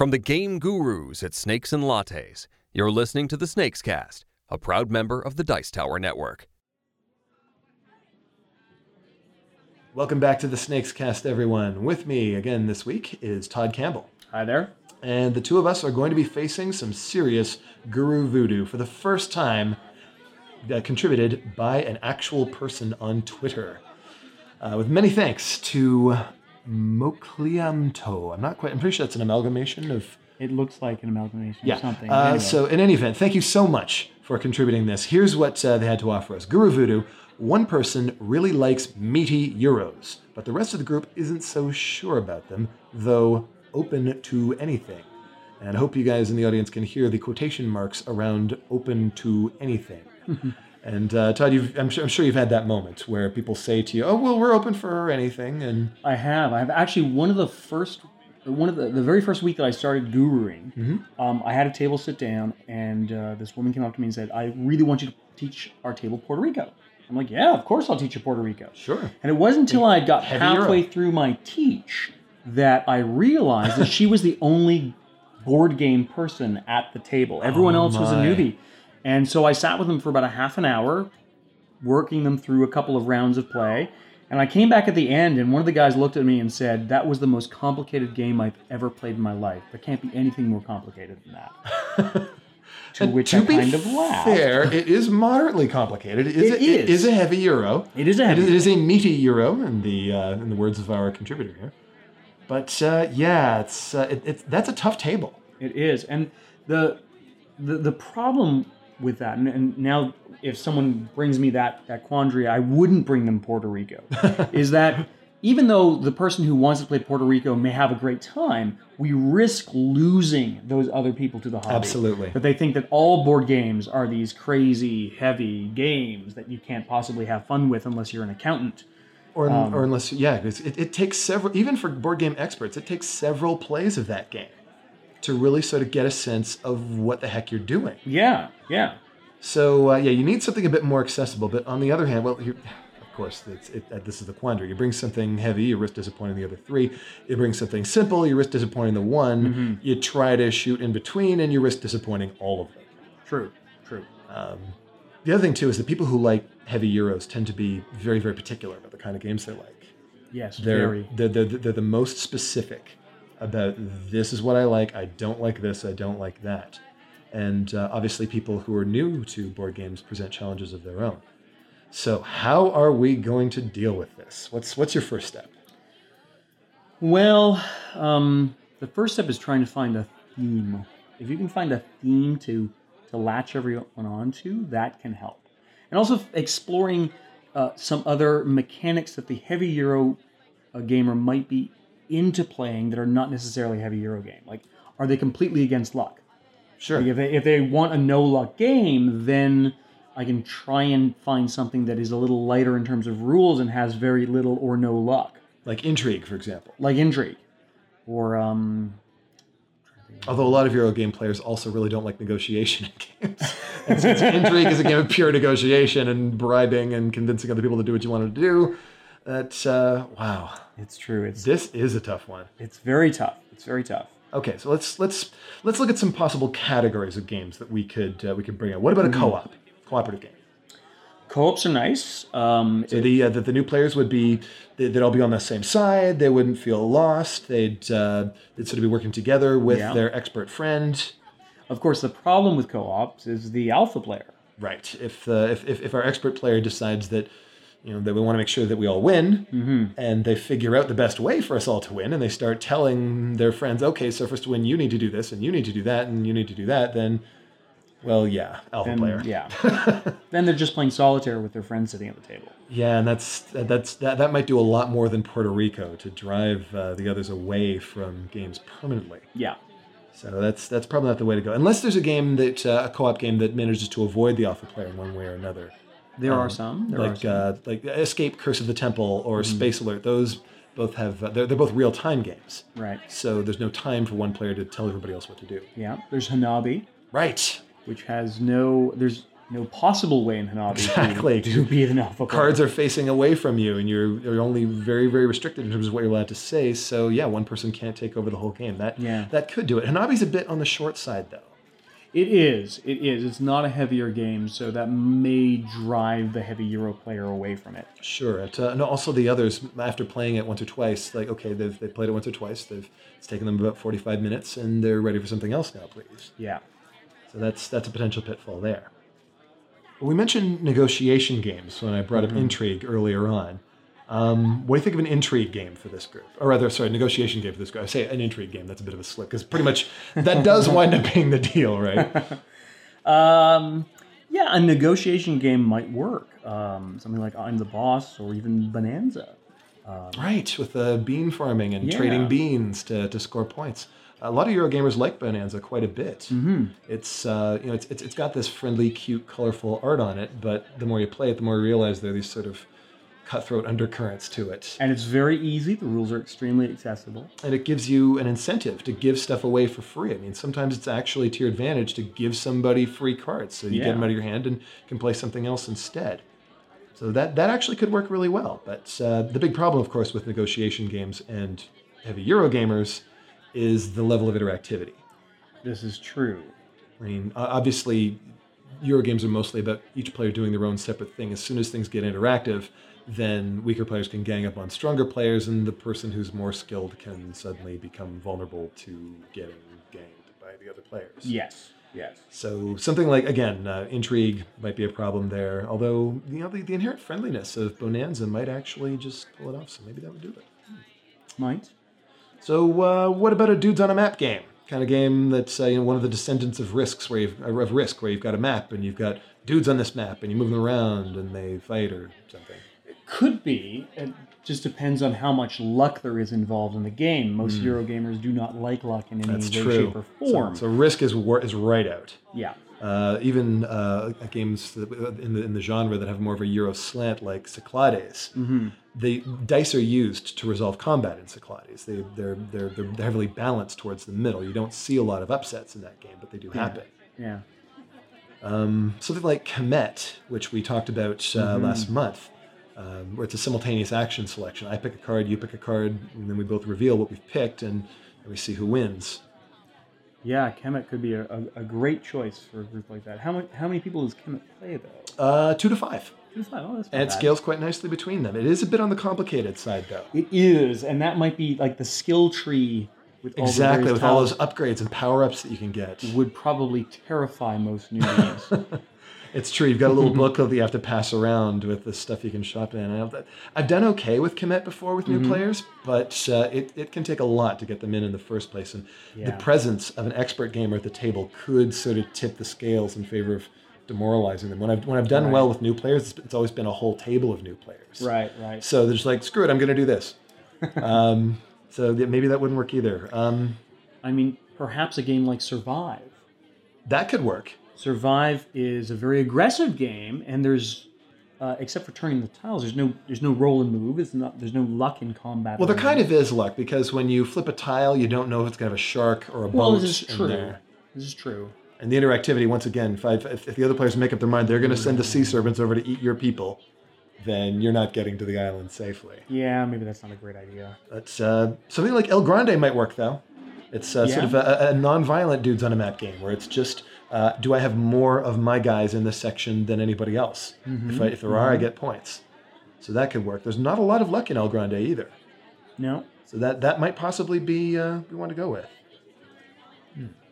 From the game gurus at Snakes and Lattes, you're listening to the Snakes Cast, a proud member of the Dice Tower Network. Welcome back to the Snakes Cast, everyone. With me again this week is Todd Campbell. Hi there. And the two of us are going to be facing some serious guru voodoo for the first time, uh, contributed by an actual person on Twitter. Uh, with many thanks to mocliamtoh. I'm not quite, I'm pretty sure that's an amalgamation of It looks like an amalgamation yeah. of something. Uh, Anyway. So, in any event, thank you so much for contributing this. Here's what uh, they had to offer us Guru Voodoo. One person really likes meaty Euros, but the rest of the group isn't so sure about them, though open to anything. And I hope you guys in the audience can hear the quotation marks around open to anything. and uh, Todd, you've, I'm, sure, I'm sure you've had that moment where people say to you, oh, well, we're open for anything. And I have. I have actually one of the first, one of the, the very first week that I started guruing, Mm-hmm. um, I had a table sit down, and uh, this woman came up to me and said, "I really want you to teach our table Puerto Rico." I'm like, "Yeah, of course I'll teach you Puerto Rico." sure. And it wasn't until I got Heavy halfway Euro. through my teach that I realized that she was the only board game person at the table. Everyone Oh else was a newbie. And so I sat with them for about a half an hour, working them through a couple of rounds of play. And I came back at the end, and one of the guys looked at me and said, That was the most complicated game I've ever played in my life. There can't be anything more complicated than that. to which to I be kind of laughed. fair, it is moderately complicated. It is, It a, it is. is a heavy euro. It is a It heavy is, it is a meaty euro, in the uh, in the words of our contributor here. But uh, yeah, it's uh, it, it's that's a tough table. It is, and the the, the problem with that, and, and now if someone brings me that that quandary, I wouldn't bring them Puerto Rico. is that even though the person who wants to play Puerto Rico may have a great time, we risk losing those other people to the hobby. Absolutely. That they think that all board games are these crazy, heavy games that you can't possibly have fun with unless you're an accountant. Or, Um, or unless yeah, it, it takes several even for board game experts, it takes several plays of that game to really sort of get a sense of what the heck you're doing. Yeah, yeah. So uh, yeah, you need something a bit more accessible. But on the other hand, well, you of course, it's, it, uh, this is the quandary. You bring something heavy, you risk disappointing the other three. You bring something simple, you risk disappointing the one. Mm-hmm. You try to shoot in between, and you risk disappointing all of them. True, true. The other thing too is that people who like heavy euros tend to be very, very particular about the kind of games they like. Yes, They're very. they're, they're, they're the most specific about this is what I like. I don't like this. I don't like that. And uh, obviously, people who are new to board games present challenges of their own. So, how are we going to deal with this? What's what's your first step? Well, um, the first step is trying to find a theme. If you can find a theme to to latch everyone onto, that can help. And also exploring uh, some other mechanics that the heavy Euro uh, gamer might be into playing that are not necessarily heavy Euro game. Like, are they completely against luck? Sure. Like if they if they want a no luck game, then I can try and find something that is a little lighter in terms of rules and has very little or no luck, Like intrigue, for example. like Intrigue, or um, Although a lot of Euro game players also really don't like negotiation in games. and since intrigue is a game of pure negotiation and bribing and convincing other people to do what you want to do, that uh, wow, it's true. It's this is a tough one. it's very tough. It's very tough. Okay, so let's let's let's look at some possible categories of games that we could uh, we could bring up. What about a co-op, cooperative game? Co-ops are nice. Um, So the uh, the, the new players would be they, they'd all be on the same side. They wouldn't feel lost. They'd uh, they'd sort of be working together with Yeah. their expert friend. of course, the problem with co-ops is the alpha player. Right. If, uh, if if if our expert player decides that you know that we want to make sure that we all win, and they figure out the best way for us all to win, and they start telling their friends, okay, so for us to win, you need to do this, and you need to do that, and you need to do that, then, well, yeah, alpha And player. yeah, then they're just playing solitaire with their friends sitting at the table. Yeah, and that's that's that, that might do a lot more than Puerto Rico to drive uh, the others away from games permanently. Yeah, So that's that's probably not the way to go, unless there's a game that uh, a co-op game that manages to avoid the alpha player in one way or another. There are some. There are like some. uh, like Escape, Curse of the Temple, or Mm-hmm. Space Alert. Those both have uh, they're, they're both real time games. right. So there's no time for one player to tell everybody else what to do. Yeah. There's Hanabi, Right. which has no. There's no possible way in Hanabi to- Exactly. to, be an alpha player. cards are facing away from you and you're, you're only very very restricted in terms of what you're allowed to say so yeah one person can't take over the whole game that Yeah. that could do it hanabi's a bit on the short side though It is. It is. It's not a heavier game, so that may drive the heavy Euro player away from it. sure it, uh, and also the others after playing it once or twice like okay they've, they've played it once or twice they've it's taken them about 45 minutes and they're ready for something else now please Yeah. so that's that's a potential pitfall there we mentioned negotiation games when i brought up intrigue earlier on Um, what do you think of an intrigue game for this group? Or rather, sorry, negotiation game for this group. I say an intrigue game. That's a bit of a slip because pretty much that does wind up being the deal, right? Um, yeah, a negotiation game might work. Um, something like I'm the Boss or even Bonanza. Right, with uh, bean farming and Yeah. trading beans to, to score points. A lot of Eurogamers like Bonanza quite a bit. Mm-hmm. It's uh, you know it's, it's it's got this friendly, cute, colorful art on it, but the more you play it, the more you realize there are these sort of cutthroat undercurrents to it, And it's very easy. The rules are extremely accessible. and it gives you an incentive to give stuff away for free. I mean, sometimes it's actually to your advantage to give somebody free cards, so you get them out of your hand and can play something else instead. So that that actually could work really well. But uh, the big problem, of course, with negotiation games and heavy Euro gamers is the level of interactivity. This is true. I mean, obviously, Euro games are mostly about each player doing their own separate thing. As soon as things get interactive, then weaker players can gang up on stronger players, and the person who's more skilled can suddenly become vulnerable to getting ganged by the other players. Yes. Yes. So something like again, uh, intrigue might be a problem there. Although you know the, the inherent friendliness of Bonanza might actually just pull it off. So maybe that would do it. Might. So uh, what about a dudes on a map game? Kind of game that's uh, you know one of the descendants of risks where you've of risk where you've got a map and you've got dudes on this map and you move them around and they fight or something. Could be. It just depends on how much luck there is involved in the game. Most Eurogamers do not like luck in any. That's way, true. shape, or So- form. So, risk is wor- is right out. yeah. Uh, even uh, games in the in the genre that have more of a Euro slant, like Cyclades, the dice are used to resolve combat in Cyclades. They they're, they're they're heavily balanced towards the middle. You don't see a lot of upsets in that game, but they do happen. Yeah. Um, something like Kemet, which we talked about uh, last month, um, where it's a simultaneous action selection. I pick a card, you pick a card, and then we both reveal what we've picked, and, and we see who wins. Yeah, Kemet could be a, a, a great choice for a group like that. How many how many people does Kemet play though? Uh, two to five. Two to five. Oh, that's And it bad. scales quite nicely between them. It is a bit on the complicated side, though. It is, and that might be like the skill tree with all Exactly, with all those upgrades and power ups that you can get. would probably terrify most newbies. It's true. You've got a little booklet that you have to pass around with the stuff you can shop in. I've, I've done okay with Kemet before with new players, but uh, it, it can take a lot to get them in in the first place. And the presence of an expert gamer at the table could sort of tip the scales in favor of demoralizing them. When I've, when I've done Right. well with new players, it's, it's always been a whole table of new players. right, right. So they're just like, screw it, I'm going to do this. um, so maybe that wouldn't work either. Um, I mean, perhaps a game like Survive. that could work. Survive is a very aggressive game, and there's, uh, except for turning the tiles, there's no there's no roll and move. It's not there's no luck in combat. Well, there kind of is luck because when you flip a tile, you don't know if it's going to have a shark or a Well, boat this is in true. there. This is true. And the interactivity, once again, if, if, if the other players make up their mind they're going to send the sea serpents over to eat your people, then you're not getting to the island safely. Yeah, maybe that's not a great idea. But uh, something like El Grande might work, though. It's uh, sort of a, a non-violent dudes on a map game where it's just, uh, do I have more of my guys in this section than anybody else? If, I, if there are, I get points. So that could work. There's not a lot of luck in El Grande either. No, So that, that might possibly be uh, we want to go with.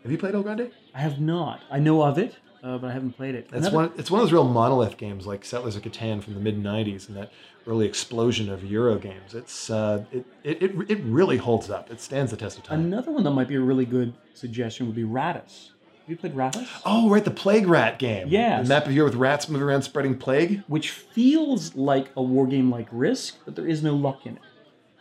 Have you played El Grande? I have not. I know of it, uh, but I haven't played it. It's Another- one. It's one of those real monolith games like Settlers of Catan from the mid '90s and that early explosion of Euro games. It's uh, it, it it it really holds up. It stands the test of time. Another one that might be a really good suggestion would be Rattus. Have you played Rattus? oh, right, the Plague Rat game. Yeah. the map of here with rats moving around spreading plague. Which feels like a war game like Risk, but there is no luck in it.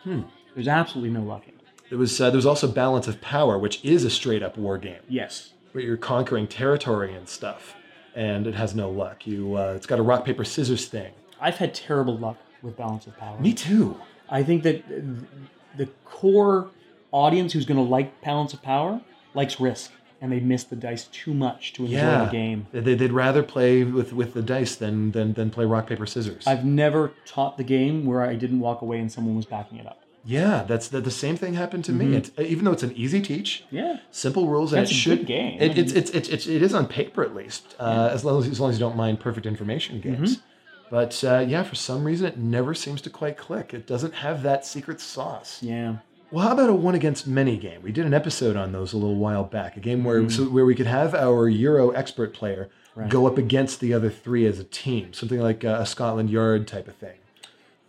Hmm. There's absolutely no luck in it. There was uh, there was also Balance of Power, which is a straight up war game Yes. where you're conquering territory and stuff, and it has no luck. You uh, it's got a rock paper scissors thing. I've had terrible luck with Balance of Power. Me too. I think that the core audience who's going to like Balance of Power likes Risk. And they miss the dice too much to enjoy Yeah, the game. They, they'd rather play with, with the dice than, than than play rock paper scissors. I've never taught the game where I didn't walk away and someone was backing it up. yeah, that's the, the same thing happened to me. It, even though it's an easy teach, Yeah. simple rules, and it a should good game. It, it's, it's it's it's it is on paper at least, uh, as long as as long as you don't mind perfect information games. But uh, yeah, for some reason, it never seems to quite click. It doesn't have that secret sauce. Yeah. Well, how about a one against many game? We did an episode on those a little while back. A game where so, where we could have our Euro expert player go up against the other three as a team, something like a Scotland Yard type of thing.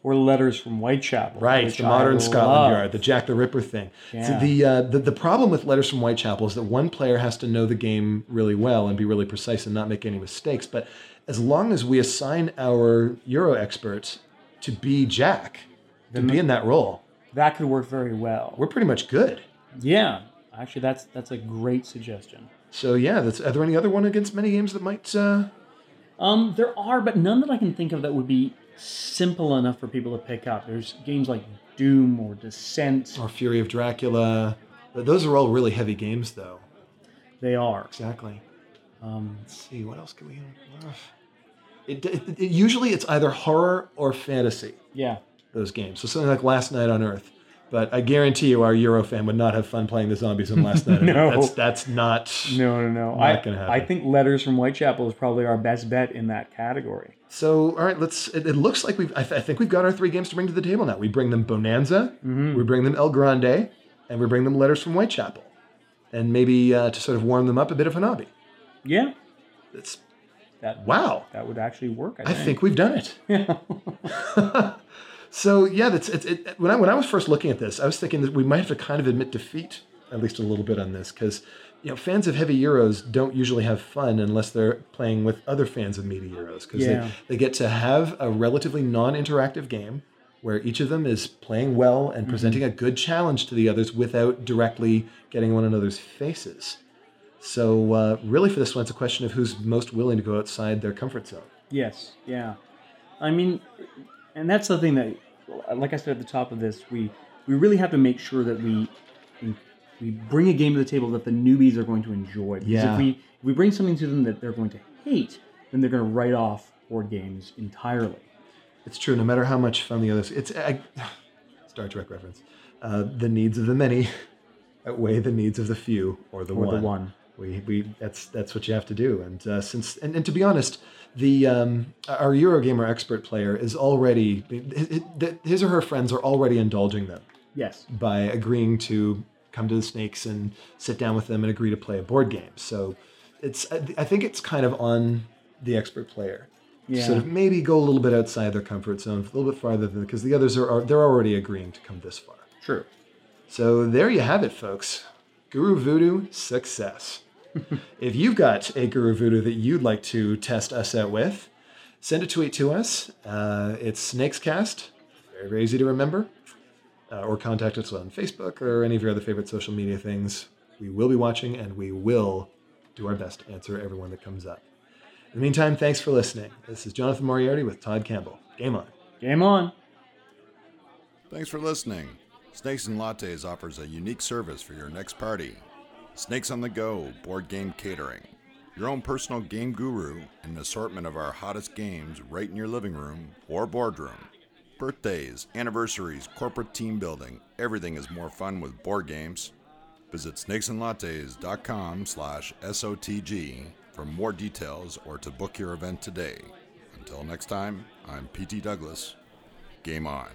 Or letters from Whitechapel. Right, the modern Scotland love. Yard, the Jack the Ripper thing. So the, uh, the the problem with letters from Whitechapel is that one player has to know the game really well and be really precise and not make any mistakes. But as long as we assign our Euro expert to be Jack, to be in that role, That could work very well. we're pretty much good. Yeah. Actually, that's that's a great suggestion. So yeah, that's, are there any other one against many games that might? Uh, Um, there are, but none that I can think of that would be simple enough for people to pick up. There's games like Doom or Descent. or Fury of Dracula. Those are all really heavy games, though. They are. Exactly. Um, Let's see, what else can we? Uh, it, it, it- usually, it's either horror or fantasy. yeah. Those games. So something like Last Night on Earth. But I guarantee you, our Euro fan would not have fun playing the zombies in Last Night. No. That's that's not. No, no, no. Not I, gonna happen. I think Letters from Whitechapel is probably our best bet in that category. So all right, let's. It, it looks like we've. I, th- I think we've got our three games to bring to the table now. We bring them Bonanza, we bring them El Grande, and we bring them Letters from Whitechapel, and maybe uh, to sort of warm them up a bit of Hanabi. Yeah. It's That wow. that would actually work. I I think. think we've done it. so yeah, that's it's, it, when I when I was first looking at this, I was thinking that we might have to kind of admit defeat at least a little bit on this because you know fans of heavy Euros don't usually have fun unless they're playing with other fans of meaty Euros because Yeah. they, they get to have a relatively non-interactive game where each of them is playing well and presenting a good challenge to the others without directly getting one another's faces. So uh, really, for this one, it's a question of who's most willing to go outside their comfort zone. Yes, yeah. I mean, and that's the thing that, like I said at the top of this, we we really have to make sure that we we bring a game to the table that the newbies are going to enjoy. Because Yeah. if we if we bring something to them that they're going to hate, then they're going to write off board games entirely. It's true. No matter how much fun the others, it's I, Star Trek reference. Uh, the needs of the many outweigh the needs of the few, or the Or one. the one. We, we that's that's what you have to do. And uh, since and, and to be honest, the um, our Eurogamer expert player is already his or her friends are already indulging them Yes. by agreeing to come to the snakes and sit down with them and agree to play a board game. So it's I think it's kind of on the expert player. Yeah. Sort of maybe go a little bit outside their comfort zone, a little bit farther than because the others are, are they're already agreeing to come this far. True. So there you have it, folks. Guru Voodoo success. if you've got a Guru Voodoo that you'd like to test us out with, send a tweet to us. Uh, it's Snakescast. Very, very easy to remember. Uh, or contact us on Facebook or any of your other favorite social media things. We will be watching and we will do our best to answer everyone that comes up. In the meantime, thanks for listening. This is Jonathan Moriarty with Todd Campbell. Game on. Game on. Thanks for listening. Snakes and Lattes offers a unique service for your next party. Snakes on the Go board game catering. Your own personal game guru and an assortment of our hottest games right in your living room or boardroom. Birthdays, anniversaries, corporate team building, everything is more fun with board games. Visit snakesandlattes.com slash SOTG for more details or to book your event today. Until next time, I'm PT Douglas. Game on.